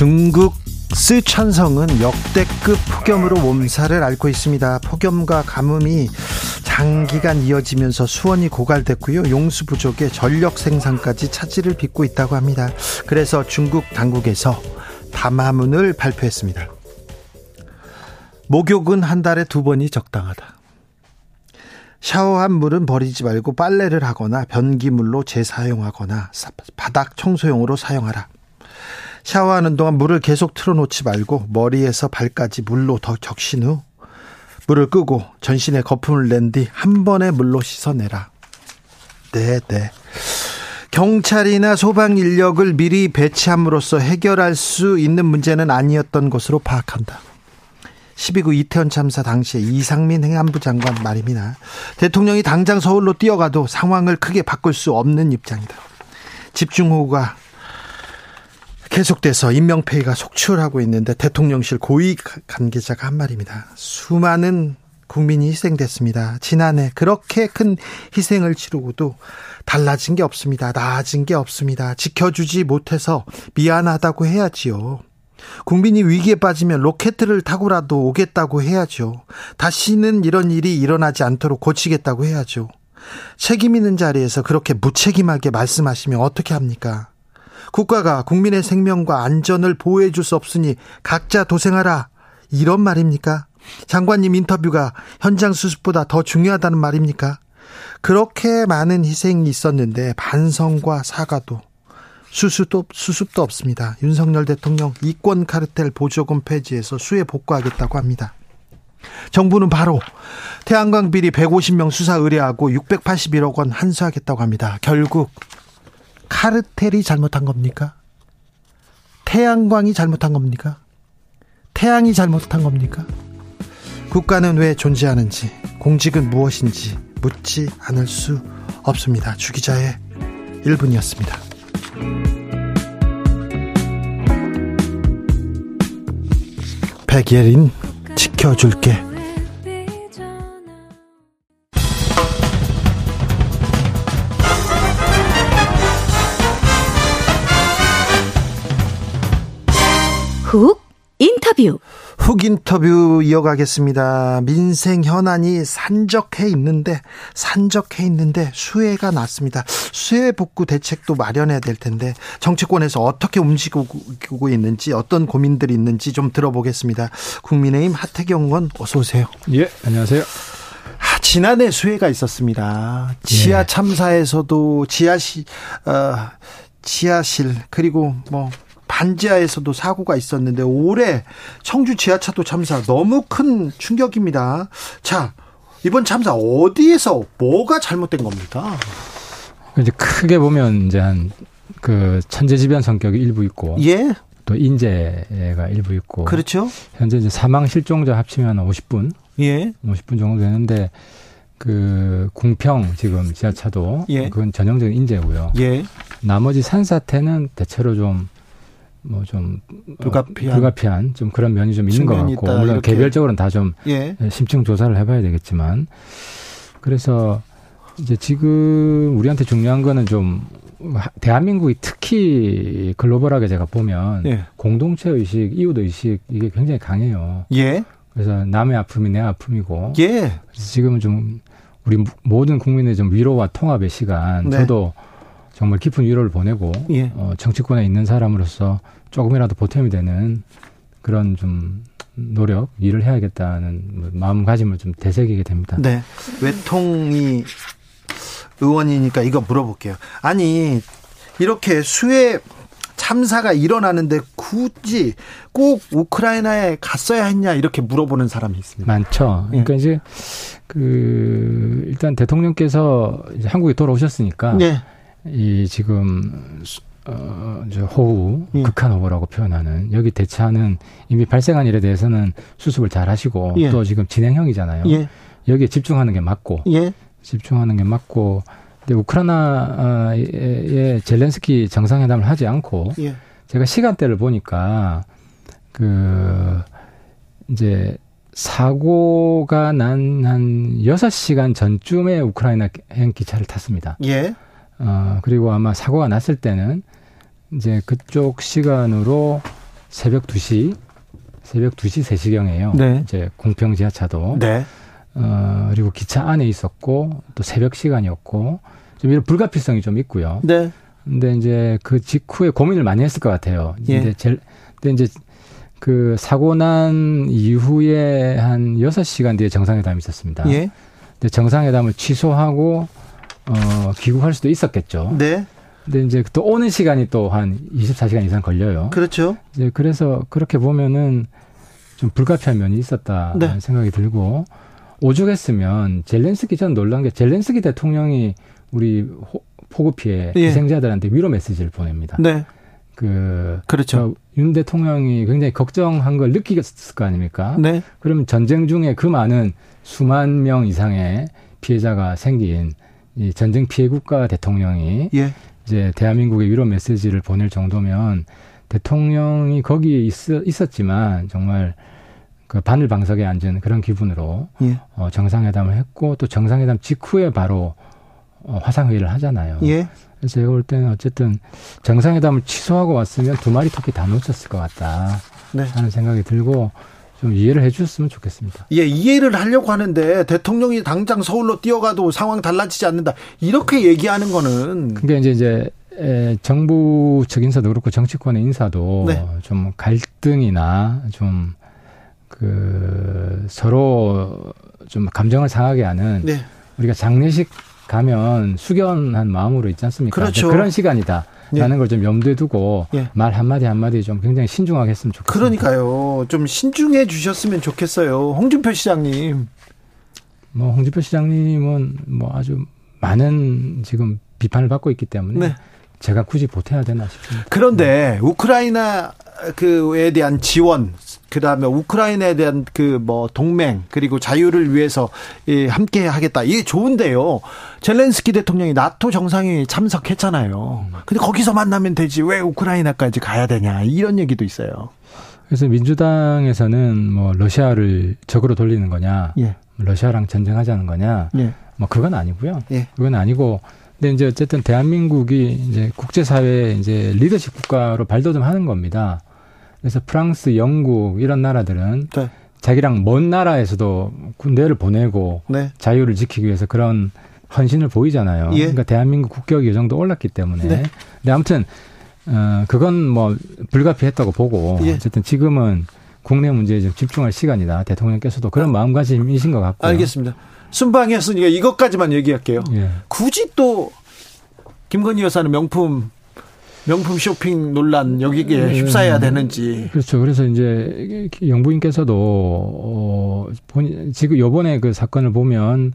중국 스촨성은 역대급 폭염으로 몸살을 앓고 있습니다. 폭염과 가뭄이 장기간 이어지면서 수원이 고갈됐고요. 용수 부족에 전력 생산까지 차질을 빚고 있다고 합니다. 그래서 중국 당국에서 담화문을 발표했습니다. 목욕은 한 달에 두 번이 적당하다. 샤워한 물은 버리지 말고 빨래를 하거나 변기물로 재사용하거나 바닥 청소용으로 사용하라. 샤워하는 동안 물을 계속 틀어놓지 말고 머리에서 발까지 물로 더 적신 후 물을 끄고 전신에 거품을 낸 뒤 한 번에 물로 씻어내라. 네, 네. 경찰이나 소방 인력을 미리 배치함으로써 해결할 수 있는 문제는 아니었던 것으로 파악한다. 12구 이태원 참사 당시에 이상민 행안부 장관 말입니다. 대통령이 당장 서울로 뛰어가도 상황을 크게 바꿀 수 없는 입장이다. 집중호우가 계속돼서 인명폐해가 속출하고 있는데 대통령실 고위 관계자가 한 말입니다. 수많은 국민이 희생됐습니다. 지난해 그렇게 큰 희생을 치르고도 달라진 게 없습니다. 나아진 게 없습니다. 지켜주지 못해서 미안하다고 해야지요. 국민이 위기에 빠지면 로켓을 타고라도 오겠다고 해야죠. 다시는 이런 일이 일어나지 않도록 고치겠다고 해야죠. 책임 있는 자리에서 그렇게 무책임하게 말씀하시면 어떻게 합니까? 국가가 국민의 생명과 안전을 보호해 줄 수 없으니 각자 도생하라. 이런 말입니까? 장관님 인터뷰가 현장 수습보다 더 중요하다는 말입니까? 그렇게 많은 희생이 있었는데 반성과 사과도 수습도, 수습도 없습니다. 윤석열 대통령 이권 카르텔 보조금 폐지해서 수혜 복구하겠다고 합니다. 정부는 바로 태양광 비리 150명 수사 의뢰하고 681억 원 한수하겠다고 합니다. 결국 카르텔이 잘못한 겁니까? 태양광이 잘못한 겁니까? 태양이 잘못한 겁니까? 국가는 왜 존재하는지, 공직은 무엇인지 묻지 않을 수 없습니다. 주기자의 1분이었습니다. 백예린 지켜줄게. 훅 인터뷰. 훅 인터뷰 이어가겠습니다. 민생 현안이 산적해 있는데 산적해 있는데 수혜가 났습니다. 수혜 복구 대책도 마련해야 될 텐데 정치권에서 어떻게 움직이고 있는지 어떤 고민들이 있는지 좀 들어보겠습니다. 국민의힘 하태경 의원 어서 오세요. 예, 안녕하세요. 아, 지난해 수혜가 있었습니다. 지하 예. 참사에서도 지하시 어, 지하실 그리고 뭐 반지하에서도 사고가 있었는데 올해 청주 지하차도 참사 너무 큰 충격입니다. 자, 이번 참사 어디에서 뭐가 잘못된 겁니까? 이제 크게 보면 이제 한 그 천재지변 성격이 일부 있고 예. 또 인재가 일부 있고 그렇죠. 현재 이제 사망 실종자 합치면 50분 예. 50분 정도 되는데 그 궁평 지금 지하차도 예. 그건 전형적인 인재고요. 예. 나머지 산사태는 대체로 좀 뭐좀 어, 불가피한. 불가피한 좀 그런 면이 좀 있는 것 같고 있다, 물론 이렇게. 개별적으로는 다좀 예. 심층 조사를 해봐야 되겠지만 그래서 이제 지금 우리한테 중요한 거는 좀 대한민국이 특히 글로벌하게 제가 보면 예. 공동체 의식, 이웃 의식 이게 굉장히 강해요. 예. 그래서 남의 아픔이 내 아픔이고. 예. 그래서 지금은 좀 우리 모든 국민의 좀 위로와 통합의 시간. 네. 저도 정말 깊은 위로를 보내고 예. 어, 정치권에 있는 사람으로서 조금이라도 보탬이 되는 그런 좀 노력, 일을 해야겠다는 뭐 마음가짐을 좀 되새기게 됩니다. 네. 외통이 의원이니까 이거 물어볼게요. 아니, 이렇게 수해 참사가 일어나는데 굳이 꼭 우크라이나에 갔어야 했냐 이렇게 물어보는 사람이 있습니다. 많죠. 그러니까 예. 이제 그 일단 대통령께서 이제 한국에 돌아오셨으니까 네. 이 지금 수- 어, 저 호우, 예. 극한 호우라고 표현하는 여기 대처하는 이미 발생한 일에 대해서는 수습을 잘 하시고 예. 또 지금 진행형이잖아요. 예. 여기에 집중하는 게 맞고 예. 집중하는 게 맞고 근데 우크라이나의 젤렌스키 정상회담을 하지 않고 예. 제가 시간대를 보니까 그 이제 사고가 난 한 여섯 시간 전쯤에 우크라이나 행 기차를 탔습니다. 예. 어, 그리고 아마 사고가 났을 때는 이제 그쪽 시간으로 새벽 2시, 새벽 2시, 3시경에요. 네. 이제 공평 지하차도. 네. 어, 그리고 기차 안에 있었고, 또 새벽 시간이었고, 좀 이런 불가피성이 좀 있고요. 네. 근데 이제 그 직후에 고민을 많이 했을 것 같아요. 예. 근데 제, 근데 이제 그 사고 난 이후에 한 6시간 뒤에 정상회담이 있었습니다. 예. 근데 정상회담을 취소하고 어 귀국할 수도 있었겠죠. 네. 근데 이제 또 오는 시간이 또 한 24시간 이상 걸려요. 그렇죠. 이제 그래서 그렇게 보면은 좀 불가피한 면이 있었다 네. 생각이 들고 오죽했으면 젤렌스키 전 놀란 게 젤렌스키 대통령이 우리 호, 폭우 피해 예. 희생자들한테 위로 메시지를 보냅니다. 네. 그 그렇죠. 윤 대통령이 굉장히 걱정한 걸 느끼겠을 거 아닙니까? 네. 그러면 전쟁 중에 그 많은 수만 명 이상의 피해자가 생긴 이 전쟁 피해 국가 대통령이 예. 이제 대한민국에 위로 메시지를 보낼 정도면 대통령이 거기에 있, 있었지만 정말 그 바늘 방석에 앉은 그런 기분으로 예. 어, 정상회담을 했고 또 정상회담 직후에 바로 어, 화상회의를 하잖아요. 예. 그래서 제가 볼 때는 어쨌든 정상회담을 취소하고 왔으면 두 마리 토끼 다 놓쳤을 것 같다 네. 하는 생각이 들고 좀 이해를 해 주셨으면 좋겠습니다. 예, 이해를 하려고 하는데 대통령이 당장 서울로 뛰어가도 상황 달라지지 않는다. 이렇게 얘기하는 거는 그게 이제 이제 에, 정부 측 인사도 그렇고 정치권의 인사도 네. 좀 갈등이나 좀 그 서로 좀 감정을 상하게 하는 네. 우리가 장례식 가면 숙연한 마음으로 있지 않습니까? 그렇죠. 그런 시간이다. 라는 예. 걸좀 염두에 두고 예. 말 한마디 한마디 좀 굉장히 신중하게 했으면 좋겠습니다. 그러니까요. 좀 신중해 주셨으면 좋겠어요. 홍준표 시장님. 뭐 홍준표 시장님은 뭐 아주 많은 지금 비판을 받고 있기 때문에 네. 제가 굳이 보태야 되나 싶습니다. 그런데 우크라이나 그에 대한 지원 그다음에 우크라이나에 대한 그 뭐 동맹 그리고 자유를 위해서 예, 함께 하겠다. 이게 좋은데요. 젤렌스키 대통령이 나토 정상회의 참석했잖아요. 근데 거기서 만나면 되지 왜 우크라이나까지 가야 되냐 이런 얘기도 있어요. 그래서 민주당에서는 뭐 러시아를 적으로 돌리는 거냐, 예. 러시아랑 전쟁하자는 거냐, 예. 뭐 그건 아니고요. 예. 그건 아니고 근데 이제 어쨌든 대한민국이 이제 국제사회 이제 리더십 국가로 발돋움하는 겁니다. 그래서 프랑스, 영국 이런 나라들은 네. 자기랑 먼 나라에서도 군대를 보내고 네. 자유를 지키기 위해서 그런 헌신을 보이잖아요. 예. 그러니까 대한민국 국격 이 정도 올랐기 때문에. 네. 근데 아무튼 어 그건 뭐 불가피했다고 보고 예. 어쨌든 지금은 국내 문제에 좀 집중할 시간이다. 대통령께서도 그런 아, 마음가짐이신 것 같고요. 알겠습니다. 순방했으니까 이것까지만 얘기할게요. 예. 굳이 또 김건희 여사는 명품 명품 쇼핑 논란 여기에 네. 휩싸여야 되는지. 그렇죠. 그래서 이제 영부인께서도 어 본, 지금 요번에 그 사건을 보면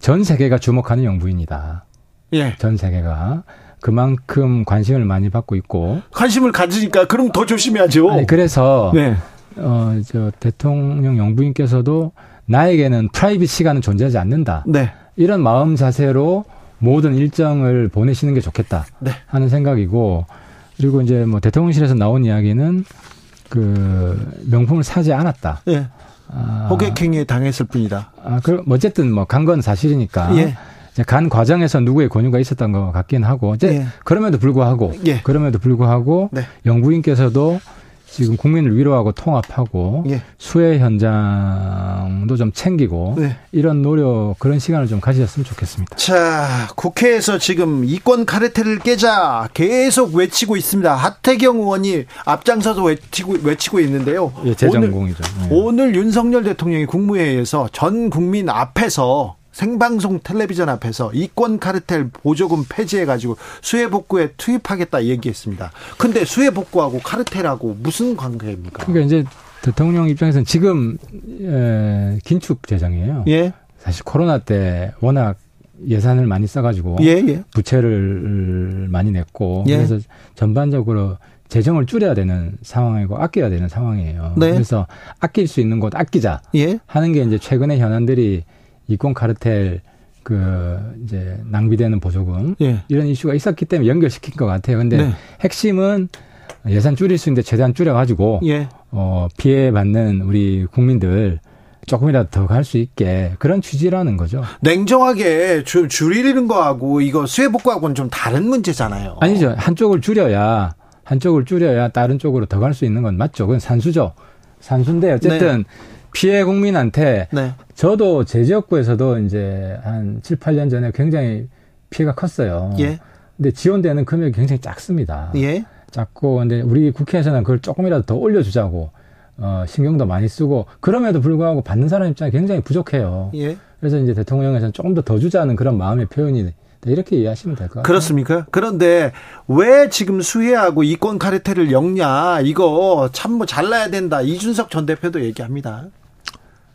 전 세계가 주목하는 영부인이다. 예. 전 세계가 그만큼 관심을 많이 받고 있고 관심을 가지니까 그럼 더 조심해야죠. 아니, 그래서 네. 어저 대통령 영부인께서도 나에게는 프라이빗 시간은 존재하지 않는다. 네. 이런 마음 자세로 모든 일정을 보내시는 게 좋겠다 네. 하는 생각이고 그리고 이제 뭐 대통령실에서 나온 이야기는 그 명품을 사지 않았다. 예. 아, 호객행위에 당했을 뿐이다. 아, 그 어쨌든 뭐 간 건 사실이니까. 예. 간 과정에서 누구의 권유가 있었던 것 같긴 하고, 이제 예. 그럼에도 불구하고, 예. 그럼에도 불구하고 네. 영부인께서도 지금 국민을 위로하고 통합하고 예. 수해 현장도 좀 챙기고 네. 이런 노력 그런 시간을 좀 가지셨으면 좋겠습니다. 자, 국회에서 지금 이권 카르텔을 깨자 계속 외치고 있습니다. 하태경 의원이 앞장서서 외치고 외치고 있는데요. 예, 재정공이죠. 오늘, 네. 오늘 윤석열 대통령이 국무회의에서 전 국민 앞에서 생방송 텔레비전 앞에서 이권 카르텔 보조금 폐지해 가지고 수해 복구에 투입하겠다 얘기했습니다. 근데 수해 복구하고 카르텔하고 무슨 관계입니까? 그러니까 이제 대통령 입장에서는 지금 에, 긴축 재정이에요. 예. 사실 코로나 때 워낙 예산을 많이 써가지고 예, 예. 부채를 많이 냈고 예. 그래서 전반적으로 재정을 줄여야 되는 상황이고 아껴야 되는 상황이에요. 네. 그래서 아낄 수 있는 곳 아끼자 예. 하는 게 이제 최근의 현안들이 이권 카르텔 그 이제 낭비되는 보조금 예. 이런 이슈가 있었기 때문에 연결시킨 것 같아요. 근데 네. 핵심은 예산 줄일 수 있는데 최대한 줄여가지고 예. 어 피해 받는 우리 국민들 조금이라도 더 갈 수 있게 그런 취지라는 거죠. 냉정하게 줄, 줄이는 거하고 이거 수혜복구하고는 좀 다른 문제잖아요. 아니죠. 한쪽을 줄여야 한쪽을 줄여야 다른 쪽으로 더 갈 수 있는 건 맞죠. 그건 산수죠. 산수인데 어쨌든 네. 피해 국민한테 네. 저도 제 지역구에서도 이제 한 7, 8년 전에 굉장히 피해가 컸어요. 예. 근데 지원되는 금액이 굉장히 작습니다. 예. 작고 근데 우리 국회에서는 그걸 조금이라도 더 올려주자고 어, 신경도 많이 쓰고 그럼에도 불구하고 받는 사람 입장이 굉장히 부족해요. 예. 그래서 이제 대통령에서는 조금 더 더 주자는 그런 마음의 표현이 이렇게 이해하시면 될 것 같아요. 그렇습니까? 그런데 왜 지금 수혜하고 이권 카르텔을 엮냐? 이거 참 뭐 잘라야 된다. 이준석 전 대표도 얘기합니다.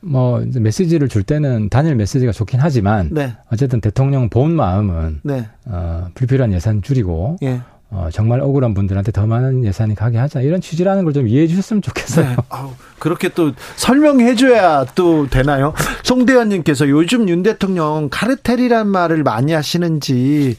뭐 이제 메시지를 줄 때는 단일 메시지가 좋긴 하지만 네. 어쨌든 대통령 본 마음은 네. 어, 불필요한 예산 줄이고 예. 어, 정말 억울한 분들한테 더 많은 예산이 가게 하자 이런 취지라는 걸 좀 이해해 주셨으면 좋겠어요. 네. 아우, 그렇게 또 설명해 줘야 또 되나요? 송대현님께서 요즘 윤 대통령 카르텔이란 말을 많이 하시는지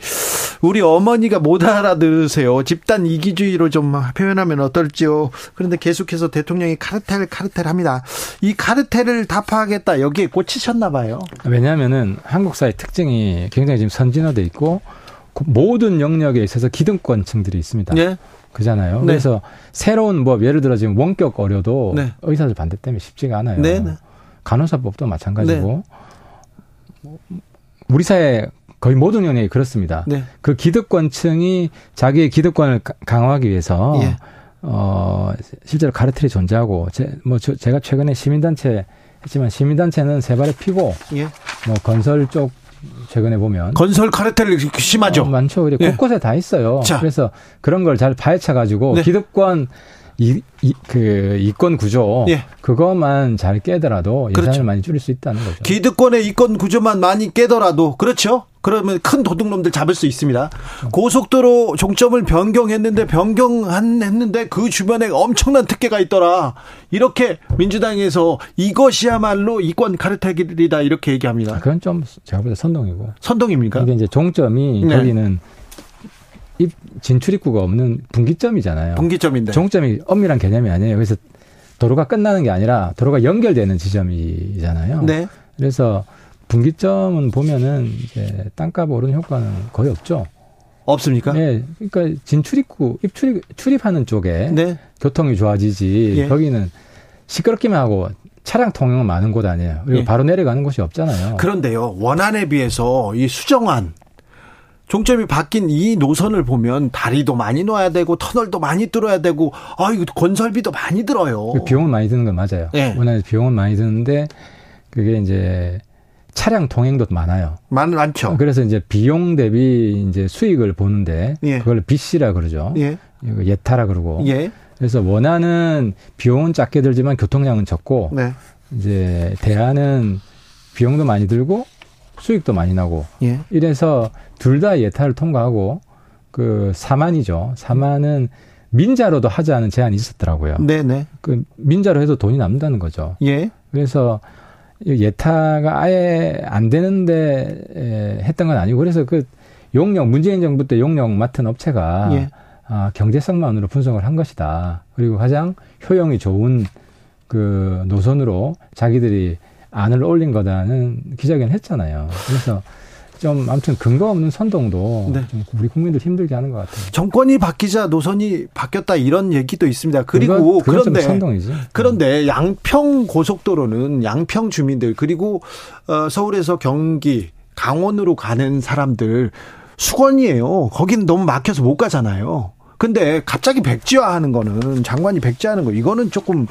우리 어머니가 못 알아들으세요. 집단 이기주의로 좀 표현하면 어떨지요. 그런데 계속해서 대통령이 카르텔 카르텔 합니다. 이 카르텔을 타파하겠다 여기에 꽂히셨나 봐요. 왜냐하면은 한국 사회 특징이 굉장히 지금 선진화돼 있고 모든 영역에 있어서 기득권층들이 있습니다. 네. 그잖아요. 네. 그래서 새로운 뭐 예를 들어 지금 원격 어려도 네. 의사들 반대 때문에 쉽지가 않아요. 네. 네. 간호사법도 마찬가지고 네. 우리 사회 거의 모든 영역이 그렇습니다. 네. 그 기득권층이 자기의 기득권을 강화하기 위해서 예. 어 실제로 카르텔이 존재하고 제, 뭐 저, 제가 최근에 시민단체 했지만 시민단체는 세 발에 피고 예. 뭐 건설 쪽 최근에 보면 건설 카르텔 심하죠. 어, 많죠. 네. 곳곳에 다 있어요. 자. 그래서 그런 걸 잘 파헤쳐 가지고 네. 기득권 이, 이, 그, 이권 구조. 예. 그것만 잘 깨더라도 예산을 그렇죠. 많이 줄일 수 있다는 거죠. 기득권의 이권 구조만 많이 깨더라도, 그렇죠? 그러면 큰 도둑놈들 잡을 수 있습니다. 고속도로 종점을 변경했는데, 변경한, 했는데 그 주변에 엄청난 특혜가 있더라. 이렇게 민주당에서 이것이야말로 이권 카르텔이다. 이렇게 얘기합니다. 아, 그건 좀 제가 볼 때 선동이고. 선동입니까? 이게 이제 종점이 네. 거기는 입 진출 입구가 없는 분기점이잖아요. 분기점인데. 종점이 엄밀한 개념이 아니에요. 그래서 도로가 끝나는 게 아니라 도로가 연결되는 지점이잖아요. 네. 그래서 분기점은 보면은 이제 땅값 오른 효과는 거의 없죠. 없습니까? 네. 그러니까 진출입구, 입출입, 출입하는 쪽에 네. 교통이 좋아지지. 예. 거기는 시끄럽기만 하고 차량 통행은 많은 곳 아니에요. 그리고 예. 바로 내려가는 곳이 없잖아요. 그런데요, 원안에 비해서 이 수정안, 종점이 바뀐 이 노선을 보면 다리도 많이 놓아야 되고 터널도 많이 뚫어야 되고 아 이거 건설비도 많이 들어요. 그 비용은 많이 드는 건 맞아요. 네. 워낙 비용은 많이 드는데 그게 이제 차량 통행도 많아요. 많 많죠. 그래서 이제 비용 대비 이제 수익을 보는데 예. 그걸 빚이라 그러죠. 예. 예타라 그러고. 예. 그래서 원하는 비용은 작게 들지만 교통량은 적고 네. 이제 대안은 비용도 많이 들고 수익도 많이 나고 예. 이래서 둘 다 예타를 통과하고 그 사만이죠. 사만은 민자로도 하자는 제안이 있었더라고요. 네네. 그 민자로 해도 돈이 남는다는 거죠. 예. 그래서 예타가 아예 안 되는데 했던 건 아니고 그래서 그 용역 문재인 정부 때 용역 맡은 업체가 예. 아, 경제성만으로 분석을 한 것이다. 그리고 가장 효용이 좋은 그 노선으로 자기들이 안을 올린 거다는 기자회견 했잖아요. 그래서 좀 아무튼 근거 없는 선동도 네. 좀 우리 국민들 힘들게 하는 것 같아요. 정권이 바뀌자 노선이 바뀌었다 이런 얘기도 있습니다. 그리고 그건, 그런데 선동이지. 그런데 양평 고속도로는 양평 주민들 그리고 어, 서울에서 경기 강원으로 가는 사람들 수건이에요. 거기는 너무 막혀서 못 가잖아요. 근데 갑자기 백지화하는 거는 장관이 백지화하는 거 이거는 조금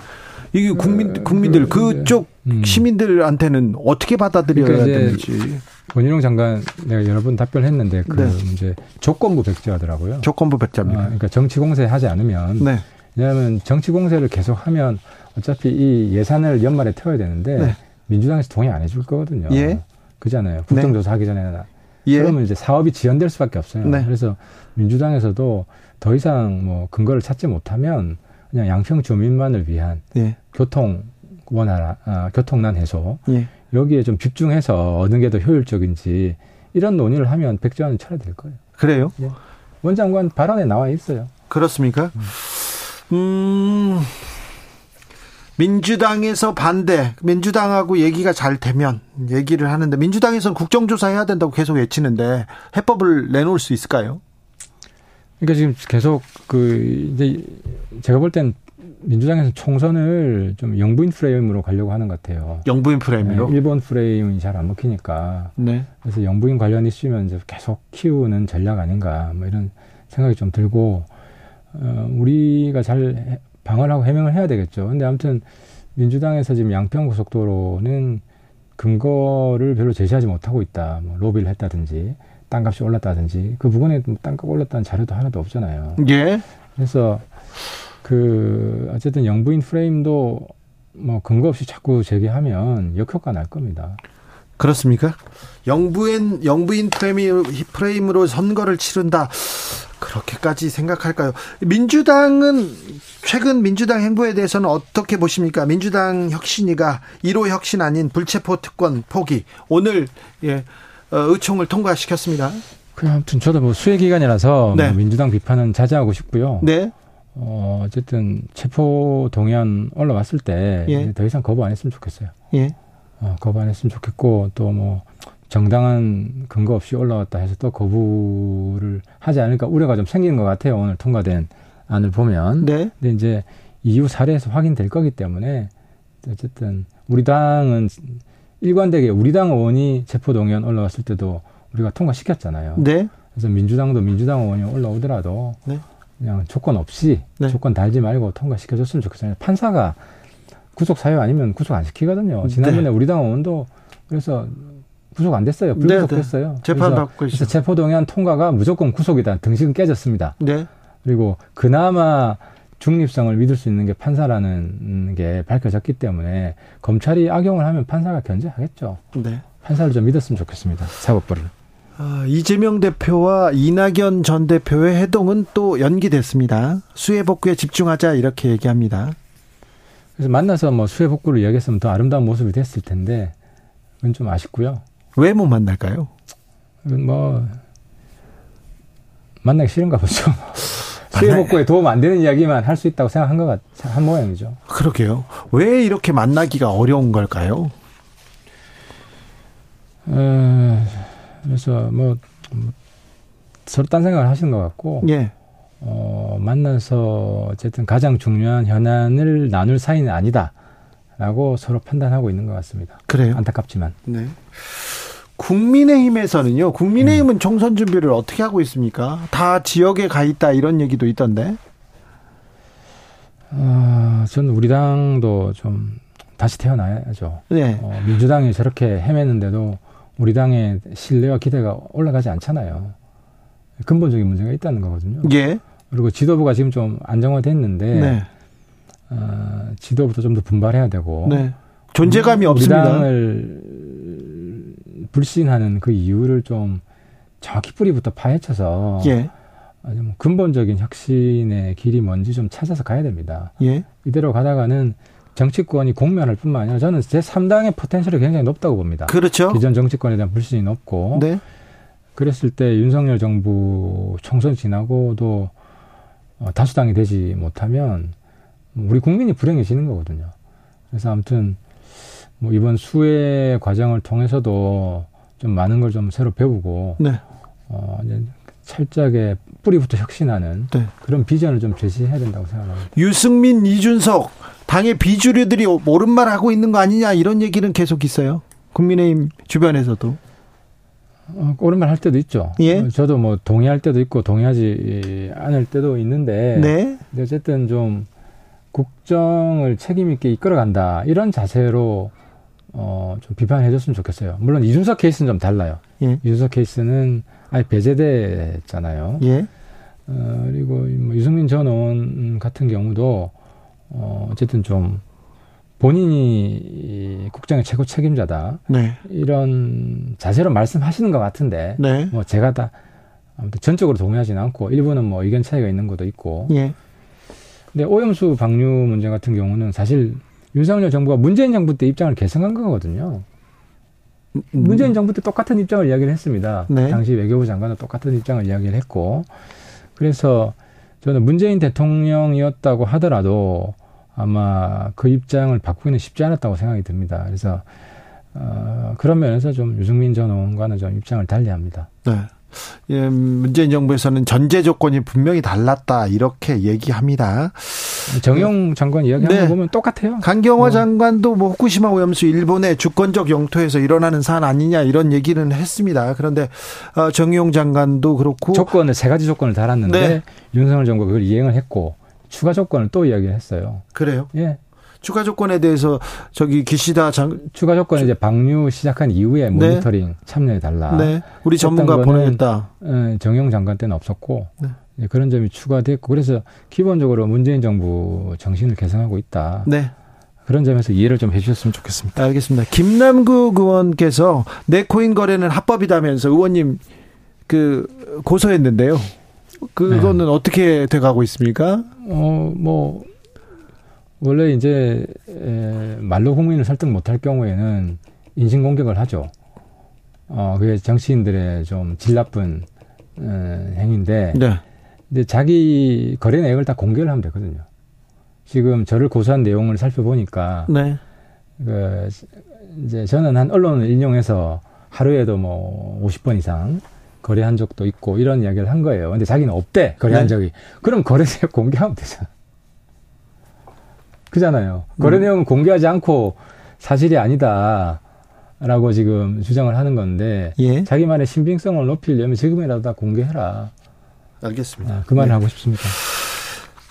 이게 국민 어, 국민들 그쪽 음. 시민들한테는 어떻게 받아들여야 그러니까 되는지. 원희룡 장관 내가 여러 번 답변했는데 그 네. 이제 조건부 백지하더라고요. 조건부 백자입니다. 아, 그러니까 정치 공세하지 않으면 네. 왜냐하면 정치 공세를 계속하면 어차피 이 예산을 연말에 태워야 되는데 네. 민주당에서 동의 안 해줄 거거든요. 예. 그잖아요. 국정조사 하기 전에 예. 그러면 이제 사업이 지연될 수밖에 없어요. 네. 그래서 민주당에서도 더 이상 뭐 근거를 찾지 못하면 그냥 양평 주민만을 위한 예. 교통 원활 아, 교통난 해소 예. 여기에 좀 집중해서 어느 게 더 효율적인지 이런 논의를 하면 백조안은 철회될 거예요. 그래요? 예. 원장관 발언에 나와 있어요. 그렇습니까? 음, 민주당에서 반대, 민주당하고 얘기가 잘 되면 얘기를 하는데 민주당에서는 국정조사 해야 된다고 계속 외치는데 해법을 내놓을 수 있을까요? 그러니까 지금 계속 그 이제 제가 볼 땐 민주당에서 총선을 좀 영부인 프레임으로 가려고 하는 것 같아요. 영부인 프레임으로? 네, 일본 프레임이 잘 안 먹히니까. 네. 그래서 영부인 관련 이슈면 이제 계속 키우는 전략 아닌가 뭐 이런 생각이 좀 들고 어, 우리가 잘 방어하고 해명을 해야 되겠죠. 근데 아무튼 민주당에서 지금 양평 고속도로는 근거를 별로 제시하지 못하고 있다. 뭐 로비를 했다든지 땅값이 올랐다든지 그 부분에 뭐 땅값 올랐다는 자료도 하나도 없잖아요. 예. 그래서 그 어쨌든 영부인 프레임도 뭐 근거 없이 자꾸 제기하면 역효과 날 겁니다. 그렇습니까? 영부인 영부인 프레임, 프레임으로 선거를 치른다. 그렇게까지 생각할까요? 민주당은 최근 민주당 행보에 대해서는 어떻게 보십니까? 민주당 혁신이가 1호 혁신 아닌 불체포 특권 포기 오늘 예, 어, 의총을 통과시켰습니다. 그 아무튼 저도 뭐 수혜 기간이라서 네. 뭐 민주당 비판은 자제하고 싶고요. 네. 어, 어쨌든 체포 동의안 올라왔을 때더 예. 이상 거부 안 했으면 좋겠어요. 예. 어, 거부 안 했으면 좋겠고 또 뭐 정당한 근거 없이 올라왔다 해서 또 거부를 하지 않을까 우려가 좀 생기는 것 같아요. 오늘 통과된 안을 보면. 네. 근데 이제 이후 사례에서 확인될 거기 때문에 어쨌든 우리 당은 일관되게 우리 당 의원이 체포 동의안 올라왔을 때도 우리가 통과시켰잖아요. 네. 그래서 민주당도 민주당 의원이 올라오더라도 네. 그냥 조건 없이 네. 조건 달지 말고 통과시켜줬으면 좋겠어요. 판사가 구속 사유 아니면 구속 안 시키거든요. 지난번에 네. 우리 당 의원도 그래서 구속 안 됐어요. 불구속됐어요. 네, 네. 재판 받고 있어요. 그래서 체포 동의안 통과가 무조건 구속이다. 등식은 깨졌습니다. 네. 그리고 그나마 중립성을 믿을 수 있는 게 판사라는 게 밝혀졌기 때문에 검찰이 악용을 하면 판사가 견제하겠죠. 네. 판사를 좀 믿었으면 좋겠습니다. 사법부를. 아, 이재명 대표와 이낙연 전 대표의 해동은 또 연기됐습니다. 수해 복구에 집중하자 이렇게 얘기합니다. 그래서 만나서 뭐 수해 복구를 이야기했으면 더 아름다운 모습이 됐을 텐데 그건 좀 아쉽고요. 왜 못 만날까요? 뭐 만나기 싫은가 보죠. 수해 복구에 도움 안 되는 이야기만 할 수 있다고 생각한 것 같, 한 모양이죠. 그러게요. 왜 이렇게 만나기가 어려운 걸까요? 어, 그래서 뭐, 뭐 서로 딴 생각을 하시는 것 같고, 예. 어, 만나서 어쨌든 가장 중요한 현안을 나눌 사이는 아니다라고 서로 판단하고 있는 것 같습니다. 그래요? 안타깝지만. 네. 국민의힘에서는요. 국민의힘은 음. 총선 준비를 어떻게 하고 있습니까? 다 지역에 가 있다 이런 얘기도 있던데. 어, 저는 우리 당도 좀 다시 태어나야죠. 네. 어, 민주당이 저렇게 헤매는데도 우리 당의 신뢰와 기대가 올라가지 않잖아요. 근본적인 문제가 있다는 거거든요. 예. 그리고 지도부가 지금 좀 안정화됐는데 네. 어, 지도부도 좀 더 분발해야 되고 네. 존재감이 우리, 없습니다. 우리 당을 불신하는 그 이유를 좀 정확히 뿌리부터 파헤쳐서 예. 좀 근본적인 혁신의 길이 뭔지 좀 찾아서 가야 됩니다. 예. 이대로 가다가는 정치권이 공면할 뿐만 아니라 저는 제 3당의 포텐셜이 굉장히 높다고 봅니다. 그렇죠. 기존 정치권에 대한 불신이 높고. 네. 그랬을 때 윤석열 정부 총선 지나고도 어, 다수당이 되지 못하면 우리 국민이 불행해지는 거거든요. 그래서 아무튼 뭐 이번 수혜 과정을 통해서도 좀 많은 걸 좀 새로 배우고 네. 어 이제 철저하게 뿌리부터 혁신하는 네. 그런 비전을 좀 제시해야 된다고 생각합니다. 유승민, 이준석 당의 비주류들이 옳은 말 하고 있는 거 아니냐 이런 얘기는 계속 있어요. 국민의힘 주변에서도. 어, 옳은 말 할 때도 있죠. 예. 어, 저도 뭐 동의할 때도 있고 동의하지 않을 때도 있는데. 네. 어쨌든 좀 국정을 책임 있게 이끌어간다 이런 자세로 어, 좀 비판해줬으면 좋겠어요. 물론 이준석 케이스는 좀 달라요. 예. 이준석 케이스는 아예 배제됐잖아요. 예. 어, 그리고 뭐 유승민 전 의원 같은 경우도 어, 어쨌든 좀 본인이 국정의 최고 책임자다. 네. 이런 자세로 말씀하시는 것 같은데, 네. 뭐 제가 다 아무튼 전적으로 동의하지는 않고 일부는 뭐 의견 차이가 있는 것도 있고. 예. 근데 오염수 방류 문제 같은 경우는 사실 윤석열 정부가 문재인 정부 때 입장을 개선한 거거든요. 음, 음. 문재인 정부 때 똑같은 입장을 이야기를 했습니다. 네. 당시 외교부 장관은 똑같은 입장을 이야기를 했고, 그래서 저는 문재인 대통령이었다고 하더라도 아마 그 입장을 바꾸기는 쉽지 않았다고 생각이 듭니다. 그래서 어, 그런 면에서 좀 유승민 전 의원과는 좀 입장을 달리합니다. 네. 예, 문재인 정부에서는 전제 조건이 분명히 달랐다 이렇게 얘기합니다. 정용 장관 이야기하는 네. 거 보면 똑같아요. 강경화 어. 장관도 뭐 후쿠시마 오염수 일본의 주권적 영토에서 일어나는 사안 아니냐 이런 얘기는 했습니다. 그런데 어, 정용 장관도 그렇고 조건을 세 가지 조건을 달았는데 네. 윤석열 정부가 그걸 이행을 했고 추가 조건을 또 이야기했어요. 그래요? 예. 추가 조건에 대해서 저기 기시다 장 추가 조건 이제 방류 시작한 이후에 네. 모니터링 네. 참여해 달라. 네. 우리 전문가 보내겠다. 예, 정용 장관 때는 없었고 네. 그런 점이 추가됐고 그래서 기본적으로 문재인 정부 정신을 개선하고 있다. 네. 그런 점에서 이해를 좀 해주셨으면 좋겠습니다. 알겠습니다. 김남국 의원께서 내 코인 거래는 합법이다면서 의원님 그 고소했는데요. 그거는 네. 어떻게 돼가고 있습니까? 어, 뭐 원래 이제 에, 말로 국민을 설득 못할 경우에는 인신 공격을 하죠. 어, 그게 정치인들의 좀 질 나쁜 에, 행위인데. 네. 근데 자기 거래 내역을 다 공개를 하면 되거든요. 지금 저를 고소한 내용을 살펴보니까. 네. 그, 이제 저는 한 언론을 인용해서 하루에도 뭐 50번 이상 거래한 적도 있고 이런 이야기를 한 거예요. 근데 자기는 없대. 거래한 네. 적이. 그럼 거래 내역 공개하면 되잖아. 그잖아요. 거래 음. 내용은 공개하지 않고 사실이 아니다. 라고 지금 주장을 하는 건데 예. 자기만의 신빙성을 높이려면 지금이라도 다 공개해라. 알겠습니다. 아, 그 말을 네. 하고 싶습니다.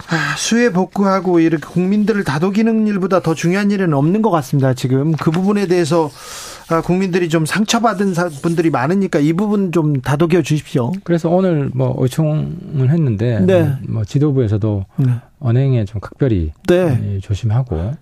아, 수해 복구하고 이렇게 국민들을 다독이는 일보다 더 중요한 일은 없는 것 같습니다. 지금 그 부분에 대해서 아, 국민들이 좀 상처받은 분들이 많으니까 이 부분 좀 다독여 주십시오. 그래서 오늘 뭐 의총을 했는데 네. 뭐 지도부에서도 네. 언행에 좀 각별히 네. 조심하고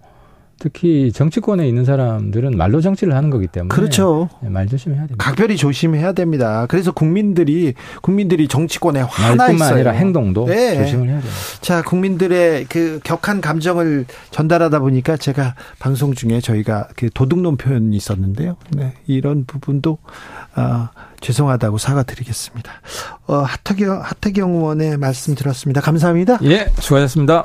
특히 정치권에 있는 사람들은 말로 정치를 하는 거기 때문에 그렇죠. 네, 말 조심해야 됩니다. 각별히 조심해야 됩니다. 그래서 국민들이 국민들이 정치권에 화나 있어요. 아니라 행동도 네. 조심을 해야 돼요. 자, 국민들의 그 격한 감정을 전달하다 보니까 제가 방송 중에 저희가 그 도둑놈 표현이 있었는데요. 네, 이런 부분도 어, 죄송하다고 사과드리겠습니다. 어, 하태경 하태경 의원의 말씀 들었습니다. 감사합니다. 예, 수고하셨습니다.